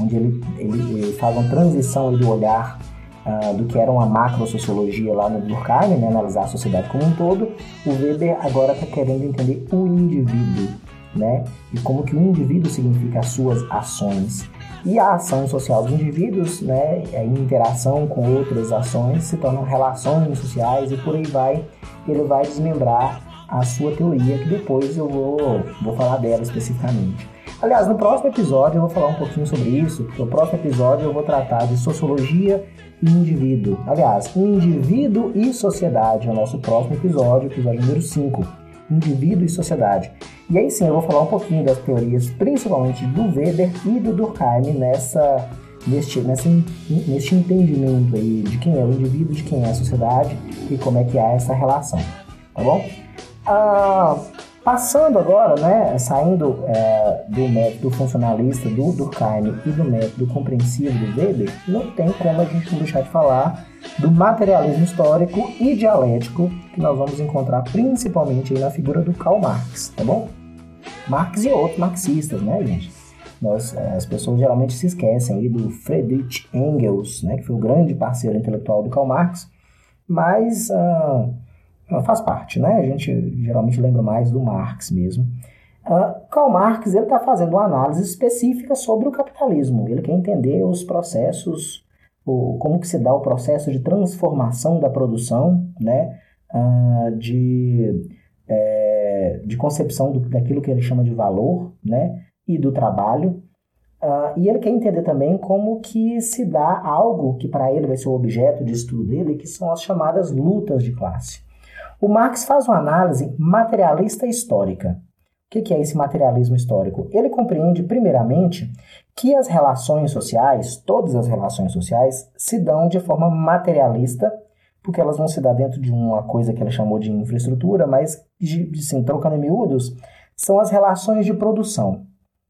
onde ele, ele, ele faz uma transição do olhar uh, do que era uma macro-sociologia lá no Durkheim, né, analisar a sociedade como um todo, o Weber agora está querendo entender o indivíduo, né? E como que o indivíduo significa as suas ações. E a ação social dos indivíduos, né, em interação com outras ações, se tornam relações sociais e por aí vai. Ele vai desmembrar a sua teoria, que depois eu vou, vou falar dela especificamente. Aliás, no próximo episódio eu vou falar um pouquinho sobre isso. No próximo episódio eu vou tratar de sociologia e indivíduo. Aliás, indivíduo e sociedade é o nosso próximo episódio, episódio número 5. Indivíduo e sociedade. E aí sim eu vou falar um pouquinho das teorias, principalmente do Weber e do Durkheim nessa, neste, neste entendimento aí de quem é o indivíduo, de quem é a sociedade e como é que há essa relação. Tá bom? Ah, Passando agora, né, saindo é, do método funcionalista do Durkheim e do método compreensivo do Weber, não tem como a gente não deixar de falar do materialismo histórico e dialético que nós vamos encontrar principalmente na figura do Karl Marx, tá bom? Marx e outros marxistas, né, gente? Nós, é, as pessoas geralmente se esquecem aí do Friedrich Engels, né, que foi o grande parceiro intelectual do Karl Marx, mas... Uh, faz parte, né? A gente geralmente lembra mais do Marx mesmo. Uh, Karl Marx ele está fazendo uma análise específica sobre o capitalismo. Ele quer entender os processos, o, como que se dá o processo de transformação da produção, né? Uh, de, é, de concepção do, daquilo que ele chama de valor, né? E do trabalho. Uh, e ele quer entender também como que se dá algo que para ele vai ser o objeto de estudo dele, que são as chamadas lutas de classe. O Marx faz uma análise materialista histórica. O que é esse materialismo histórico? Ele compreende, primeiramente, que as relações sociais, todas as relações sociais, se dão de forma materialista, porque elas vão se dar dentro de uma coisa que ele chamou de infraestrutura, mas, assim, trocando em miúdos, são as relações de produção.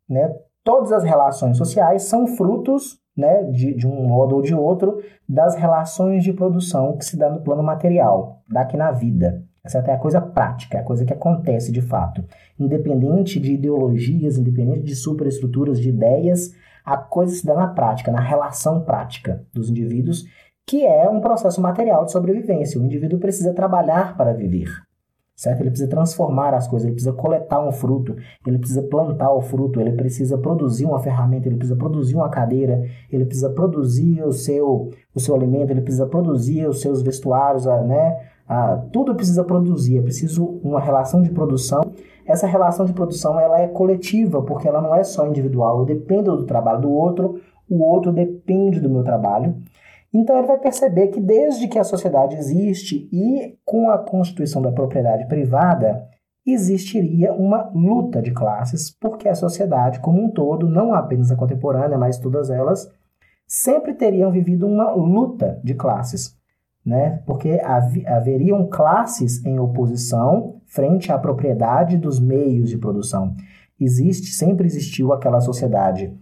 Né? Todas as relações sociais são frutos né, de, de um modo ou de outro, das relações de produção que se dá no plano material, daqui na vida. Essa é a coisa prática, é a coisa que acontece de fato. Independente de ideologias, independente de superestruturas, de ideias, a coisa se dá na prática, na relação prática dos indivíduos, que é um processo material de sobrevivência. O indivíduo precisa trabalhar para viver certo? Ele precisa transformar as coisas, ele precisa coletar um fruto, ele precisa plantar o fruto, ele precisa produzir uma ferramenta, ele precisa produzir uma cadeira, ele precisa produzir o seu, o seu alimento, ele precisa produzir os seus vestuários, né? Ah, tudo precisa produzir, é preciso uma relação de produção. Essa relação de produção ela é coletiva, porque ela não é só individual. Eu dependo do trabalho do outro, o outro depende do meu trabalho. Então ele vai perceber que desde que a sociedade existe e com a constituição da propriedade privada, existiria uma luta de classes, porque a sociedade como um todo, não apenas a contemporânea, mas todas elas, sempre teriam vivido uma luta de classes, né? Porque haveriam classes em oposição frente à propriedade dos meios de produção. Existe, sempre existiu aquela sociedade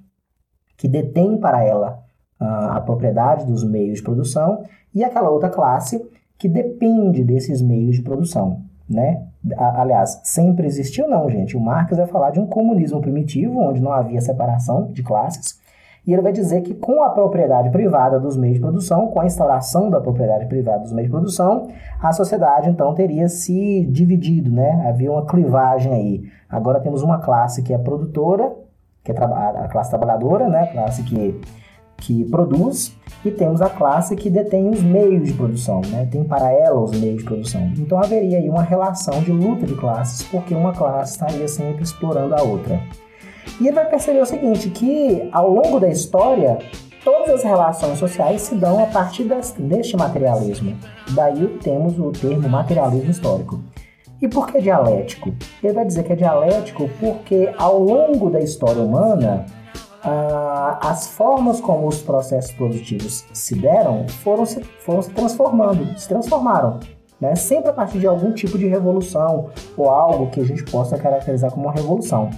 que detém para ela a, propriedade dos meios de produção e aquela outra classe que depende desses meios de produção, né? Aliás, sempre existiu não, gente. O Marx vai falar de um comunismo primitivo, onde não havia separação de classes, e ele vai dizer que com a propriedade privada dos meios de produção, com a instauração da propriedade privada dos meios de produção, a sociedade então teria se dividido, né? Havia uma clivagem aí. Agora temos uma classe que é produtora, que é a classe trabalhadora, né? A classe que que produz e temos a classe que detém os meios de produção, né? tem para ela os meios de produção. Então haveria aí uma relação de luta de classes, porque uma classe estaria sempre explorando a outra. E ele vai perceber o seguinte, que ao longo da história, todas as relações sociais se dão a partir deste materialismo. Daí temos o termo materialismo histórico. E por que dialético? Ele vai dizer que é dialético porque ao longo da história humana, ah, as formas como os processos produtivos se deram foram se, foram se transformando, se transformaram. Né? Sempre a partir de algum tipo de revolução ou algo que a gente possa caracterizar como uma revolução.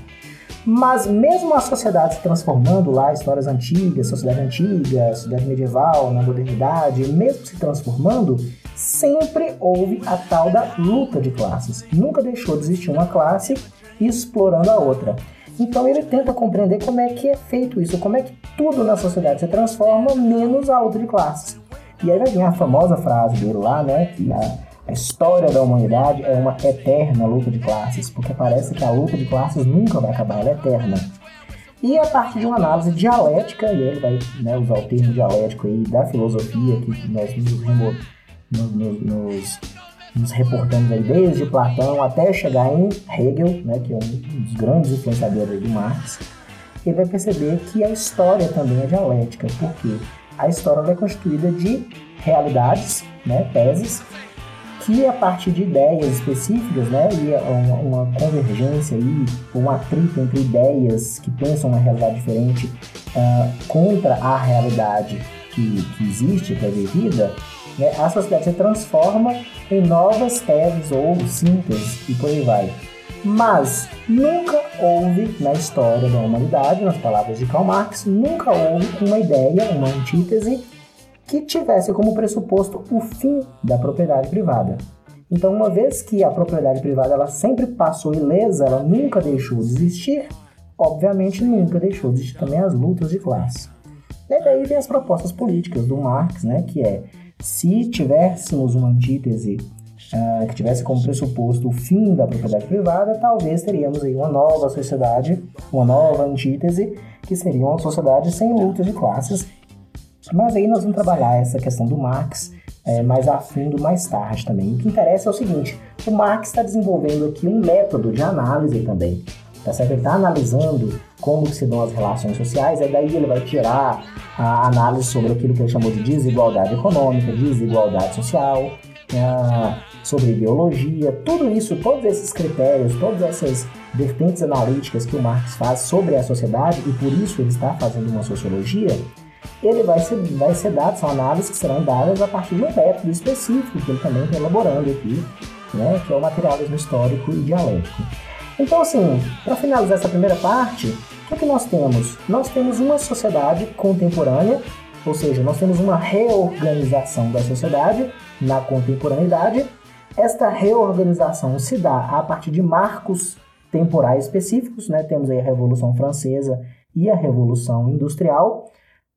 Mas mesmo a sociedade se transformando lá, histórias antigas, sociedade antiga, sociedade medieval, na modernidade, mesmo se transformando, sempre houve a tal da luta de classes. Nunca deixou de existir uma classe explorando a outra. Então ele tenta compreender como é que é feito isso, como é que tudo na sociedade se transforma, menos a luta de classes. E aí vai vir a famosa frase dele lá, né? Que a, a história da humanidade é uma eterna luta de classes, porque parece que a luta de classes nunca vai acabar, ela é eterna. E a partir de uma análise dialética, e ele vai né, usar o termo dialético aí da filosofia, que nós nos, nos, nos, nos reportamos aí desde Platão até chegar em Hegel, né, que é um dos grandes influenciadores do Marx, ele vai perceber que a história também é dialética, porque a história é constituída de realidades, né, teses, que a partir de ideias específicas, né, e uma, uma convergência aí, um atrito entre ideias que pensam uma realidade diferente uh, contra a realidade que, que existe, que é vivida, né, a sociedade se transforma em novas teses ou sínteses e por aí vai. Mas nunca houve na história da humanidade, nas palavras de Karl Marx, nunca houve uma ideia, uma antítese que tivesse como pressuposto o fim da propriedade privada. Então, uma vez que a propriedade privada ela sempre passou ilesa, ela nunca deixou de existir, obviamente nunca deixou de existir também as lutas de classe. E daí vem as propostas políticas do Marx, né, que é se tivéssemos uma antítese uh, que tivesse como pressuposto o fim da propriedade privada, talvez teríamos aí uma nova sociedade, uma nova antítese, que seria uma sociedade sem lutas de classes. Mas aí nós vamos trabalhar essa questão do Marx é, mais a fundo mais tarde também. O que interessa é o seguinte: o Marx está desenvolvendo aqui um método de análise também. Tá certo? Ele está analisando como se dão as relações sociais, e daí ele vai tirar a análise sobre aquilo que ele chamou de desigualdade econômica, desigualdade social, ah, sobre ideologia, tudo isso, todos esses critérios, todas essas vertentes analíticas que o Marx faz sobre a sociedade, e por isso ele está fazendo uma sociologia, ele vai ser, vai ser dado, são análises que serão dadas a partir de um método específico que ele também está elaborando aqui, né, que é o materialismo histórico e dialético. Então, assim, para finalizar essa primeira parte, o que, nós temos? Nós temos uma sociedade contemporânea, ou seja, nós temos uma reorganização da sociedade na contemporaneidade. Esta reorganização se dá a partir de marcos temporais específicos, né? Temos aí a Revolução Francesa e a Revolução Industrial.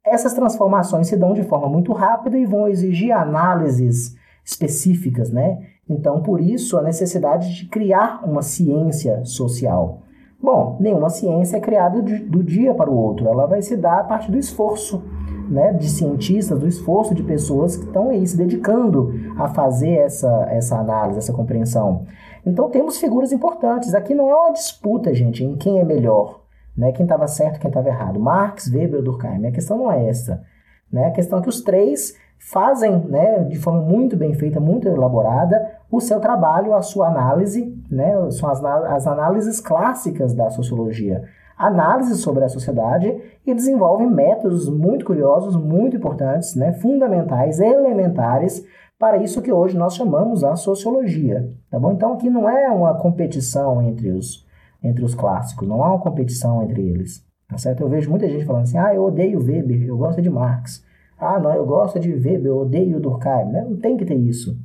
Essas transformações se dão de forma muito rápida e vão exigir análises específicas, né? Então, por isso, a necessidade de criar uma ciência social. Bom, nenhuma ciência é criada do dia para o outro, ela vai se dar a partir do esforço né, de cientistas, do esforço de pessoas que estão aí se dedicando a fazer essa, essa análise, essa compreensão. Então, temos figuras importantes. Aqui não é uma disputa, gente, em quem é melhor né? Quem estava certo, quem estava errado. Marx, Weber, Durkheim. A questão não é essa. Né? A questão é que os três fazem, né, de forma muito bem feita, muito elaborada, o seu trabalho, a sua análise, né, são as, as análises clássicas da sociologia, análise sobre a sociedade e desenvolvem métodos muito curiosos, muito importantes, né, fundamentais, elementares para isso que hoje nós chamamos a sociologia, tá bom? Então aqui não é uma competição entre os entre os clássicos, não há uma competição entre eles. Tá certo? Eu vejo muita gente falando assim: ah, eu odeio Weber, eu gosto de Marx. Ah, não, eu gosto de Weber, eu odeio Durkheim. Né? Não tem que ter isso.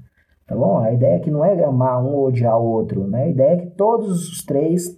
Tá bom? A ideia é que não é amar um ou odiar o outro. Né? A ideia é que todos os três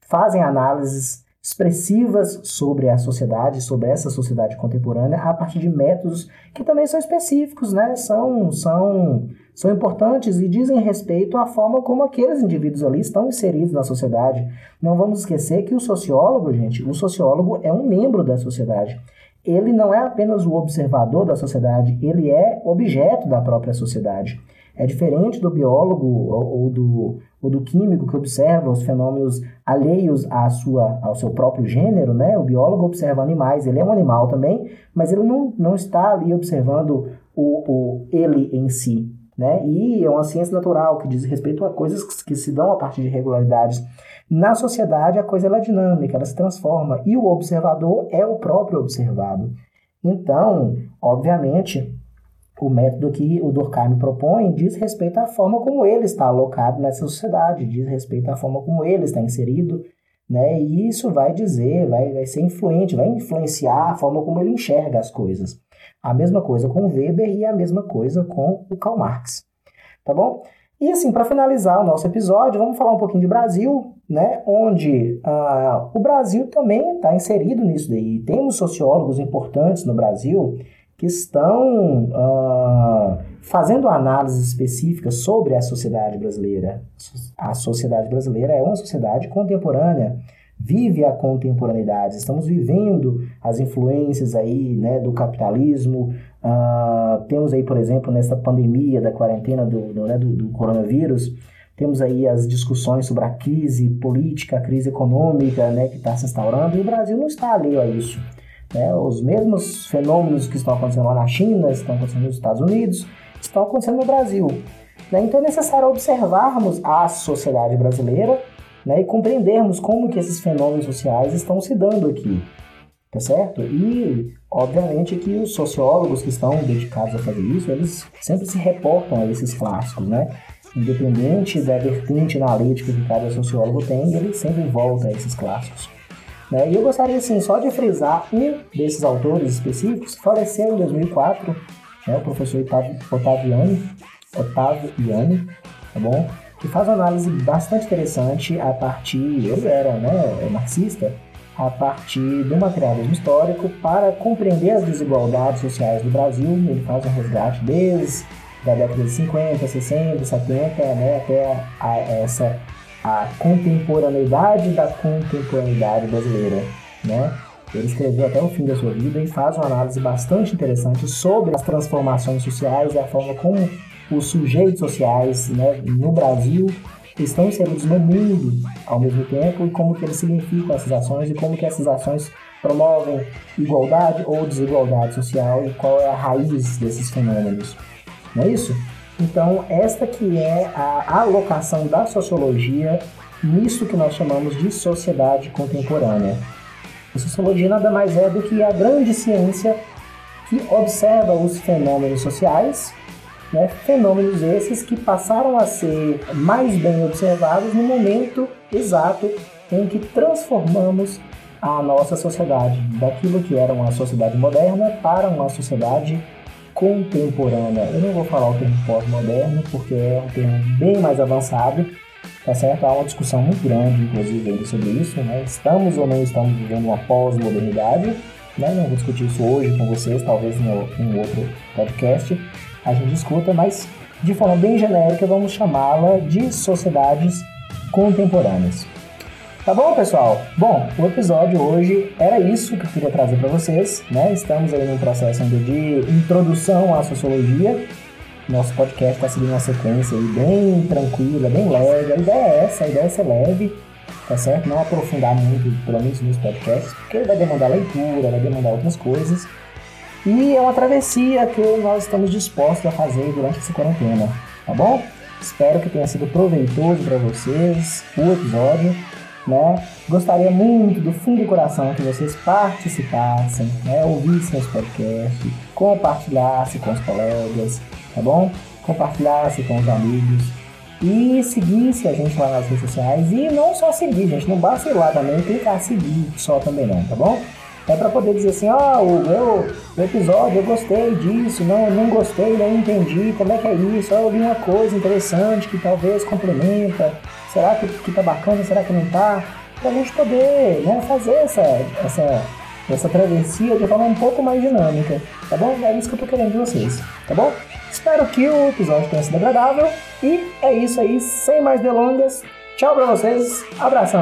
fazem análises expressivas sobre a sociedade, sobre essa sociedade contemporânea, a partir de métodos que também são específicos, né? São, são, são importantes e dizem respeito à forma como aqueles indivíduos ali estão inseridos na sociedade. Não vamos esquecer que o sociólogo, gente, o sociólogo é um membro da sociedade. Ele não é apenas o observador da sociedade, ele é objeto da própria sociedade. É diferente do biólogo ou do, ou do químico que observa os fenômenos alheios à sua, ao seu próprio gênero, né? O biólogo observa animais, ele é um animal também, mas ele não, não está ali observando o, o ele em si, né? E é uma ciência natural que diz respeito a coisas que, que se dão a partir de regularidades. Na sociedade, a coisa é dinâmica, ela se transforma, e o observador é o próprio observado. Então, obviamente, o método que o Durkheim propõe diz respeito à forma como ele está alocado nessa sociedade, diz respeito à forma como ele está inserido, né? E isso vai dizer, vai, vai ser influente, vai influenciar a forma como ele enxerga as coisas. A mesma coisa com Weber e a mesma coisa com o Karl Marx, tá bom? E assim, para finalizar o nosso episódio, vamos falar um pouquinho de Brasil, né? Onde ah, o Brasil também está inserido nisso daí. Temos sociólogos importantes no Brasil que estão uh, fazendo análises específicas sobre a sociedade brasileira. A sociedade brasileira é uma sociedade contemporânea, vive a contemporaneidade, estamos vivendo as influências aí, né, do capitalismo. Uh, temos aí, por exemplo, nessa pandemia da quarentena do, do, né, do, do coronavírus, temos aí as discussões sobre a crise política, a crise econômica né, que está se instaurando, e o Brasil não está alheio a isso. Né? Os mesmos fenômenos que estão acontecendo lá na China, estão acontecendo nos Estados Unidos, estão acontecendo no Brasil. Né? Então é necessário observarmos a sociedade brasileira né, e compreendermos como que esses fenômenos sociais estão se dando aqui, tá certo? E, obviamente, que os sociólogos que estão dedicados a fazer isso, eles sempre se reportam a esses clássicos, né? Independente da vertente analítica que cada sociólogo tem, ele sempre volta a esses clássicos. Né? E eu gostaria, assim, só de frisar um desses autores específicos, faleceu em 2004, né, o professor Otaviani, Otávio Iani, tá bom? que faz uma análise bastante interessante a partir, ele era né, marxista, a partir do materialismo histórico para compreender as desigualdades sociais do Brasil. Ele faz um resgate desde a década de 50, 60, 70, né, até a, essa a contemporaneidade da contemporaneidade brasileira, né? Ele escreveu até o fim da sua vida e faz uma análise bastante interessante sobre as transformações sociais e a forma como os sujeitos sociais né, no Brasil estão inseridos no mundo ao mesmo tempo e como que eles significam essas ações e como que essas ações promovem igualdade ou desigualdade social e qual é a raiz desses fenômenos. Não é isso? Então, esta que é a alocação da sociologia nisso que nós chamamos de sociedade contemporânea. A sociologia nada mais é do que a grande ciência que observa os fenômenos sociais né? Fenômenos esses que passaram a ser mais bem observados no momento exato em que transformamos a nossa sociedade daquilo que era uma sociedade moderna para uma sociedade contemporânea. Eu não vou falar o termo pós-moderno porque é um termo bem mais avançado, tá certo? Há uma discussão muito grande, inclusive, sobre isso, né? Estamos ou não estamos vivendo uma pós-modernidade, né? Não vou discutir isso hoje com vocês, talvez em um outro podcast, a gente escuta, mas de forma bem genérica vamos chamá-la de sociedades contemporâneas. Tá bom, pessoal? Bom, o episódio hoje era isso que eu queria trazer para vocês, né? Estamos aí num processo ainda de introdução à sociologia. Nosso podcast está seguindo uma sequência aí bem tranquila, bem leve. A ideia é essa, a ideia é ser leve, tá certo? Não aprofundar muito, pelo menos nos podcasts, porque vai demandar leitura, vai demandar outras coisas. E é uma travessia que nós estamos dispostos a fazer durante essa quarentena, tá bom? Espero que tenha sido proveitoso para vocês o episódio, né? Gostaria muito do fundo do coração que vocês participassem, né? Ouvissem os podcasts, compartilhassem com os colegas, tá bom? Compartilhassem com os amigos e seguisse a gente lá nas redes sociais e não só seguir, gente, não basta ir lá também clicar seguir só também não, tá bom? É para poder dizer assim, ó, oh, o episódio, eu gostei disso, não, não gostei, não entendi, como é que é isso? Eu vi uma coisa interessante que talvez complementa, será que, que tá bacana, será que não tá? Pra gente poder né, fazer essa, essa, essa travessia de forma um pouco mais dinâmica, tá bom? É isso que eu tô querendo de vocês, tá bom? Espero que o episódio tenha sido agradável e é isso aí, sem mais delongas. Tchau pra vocês, abração!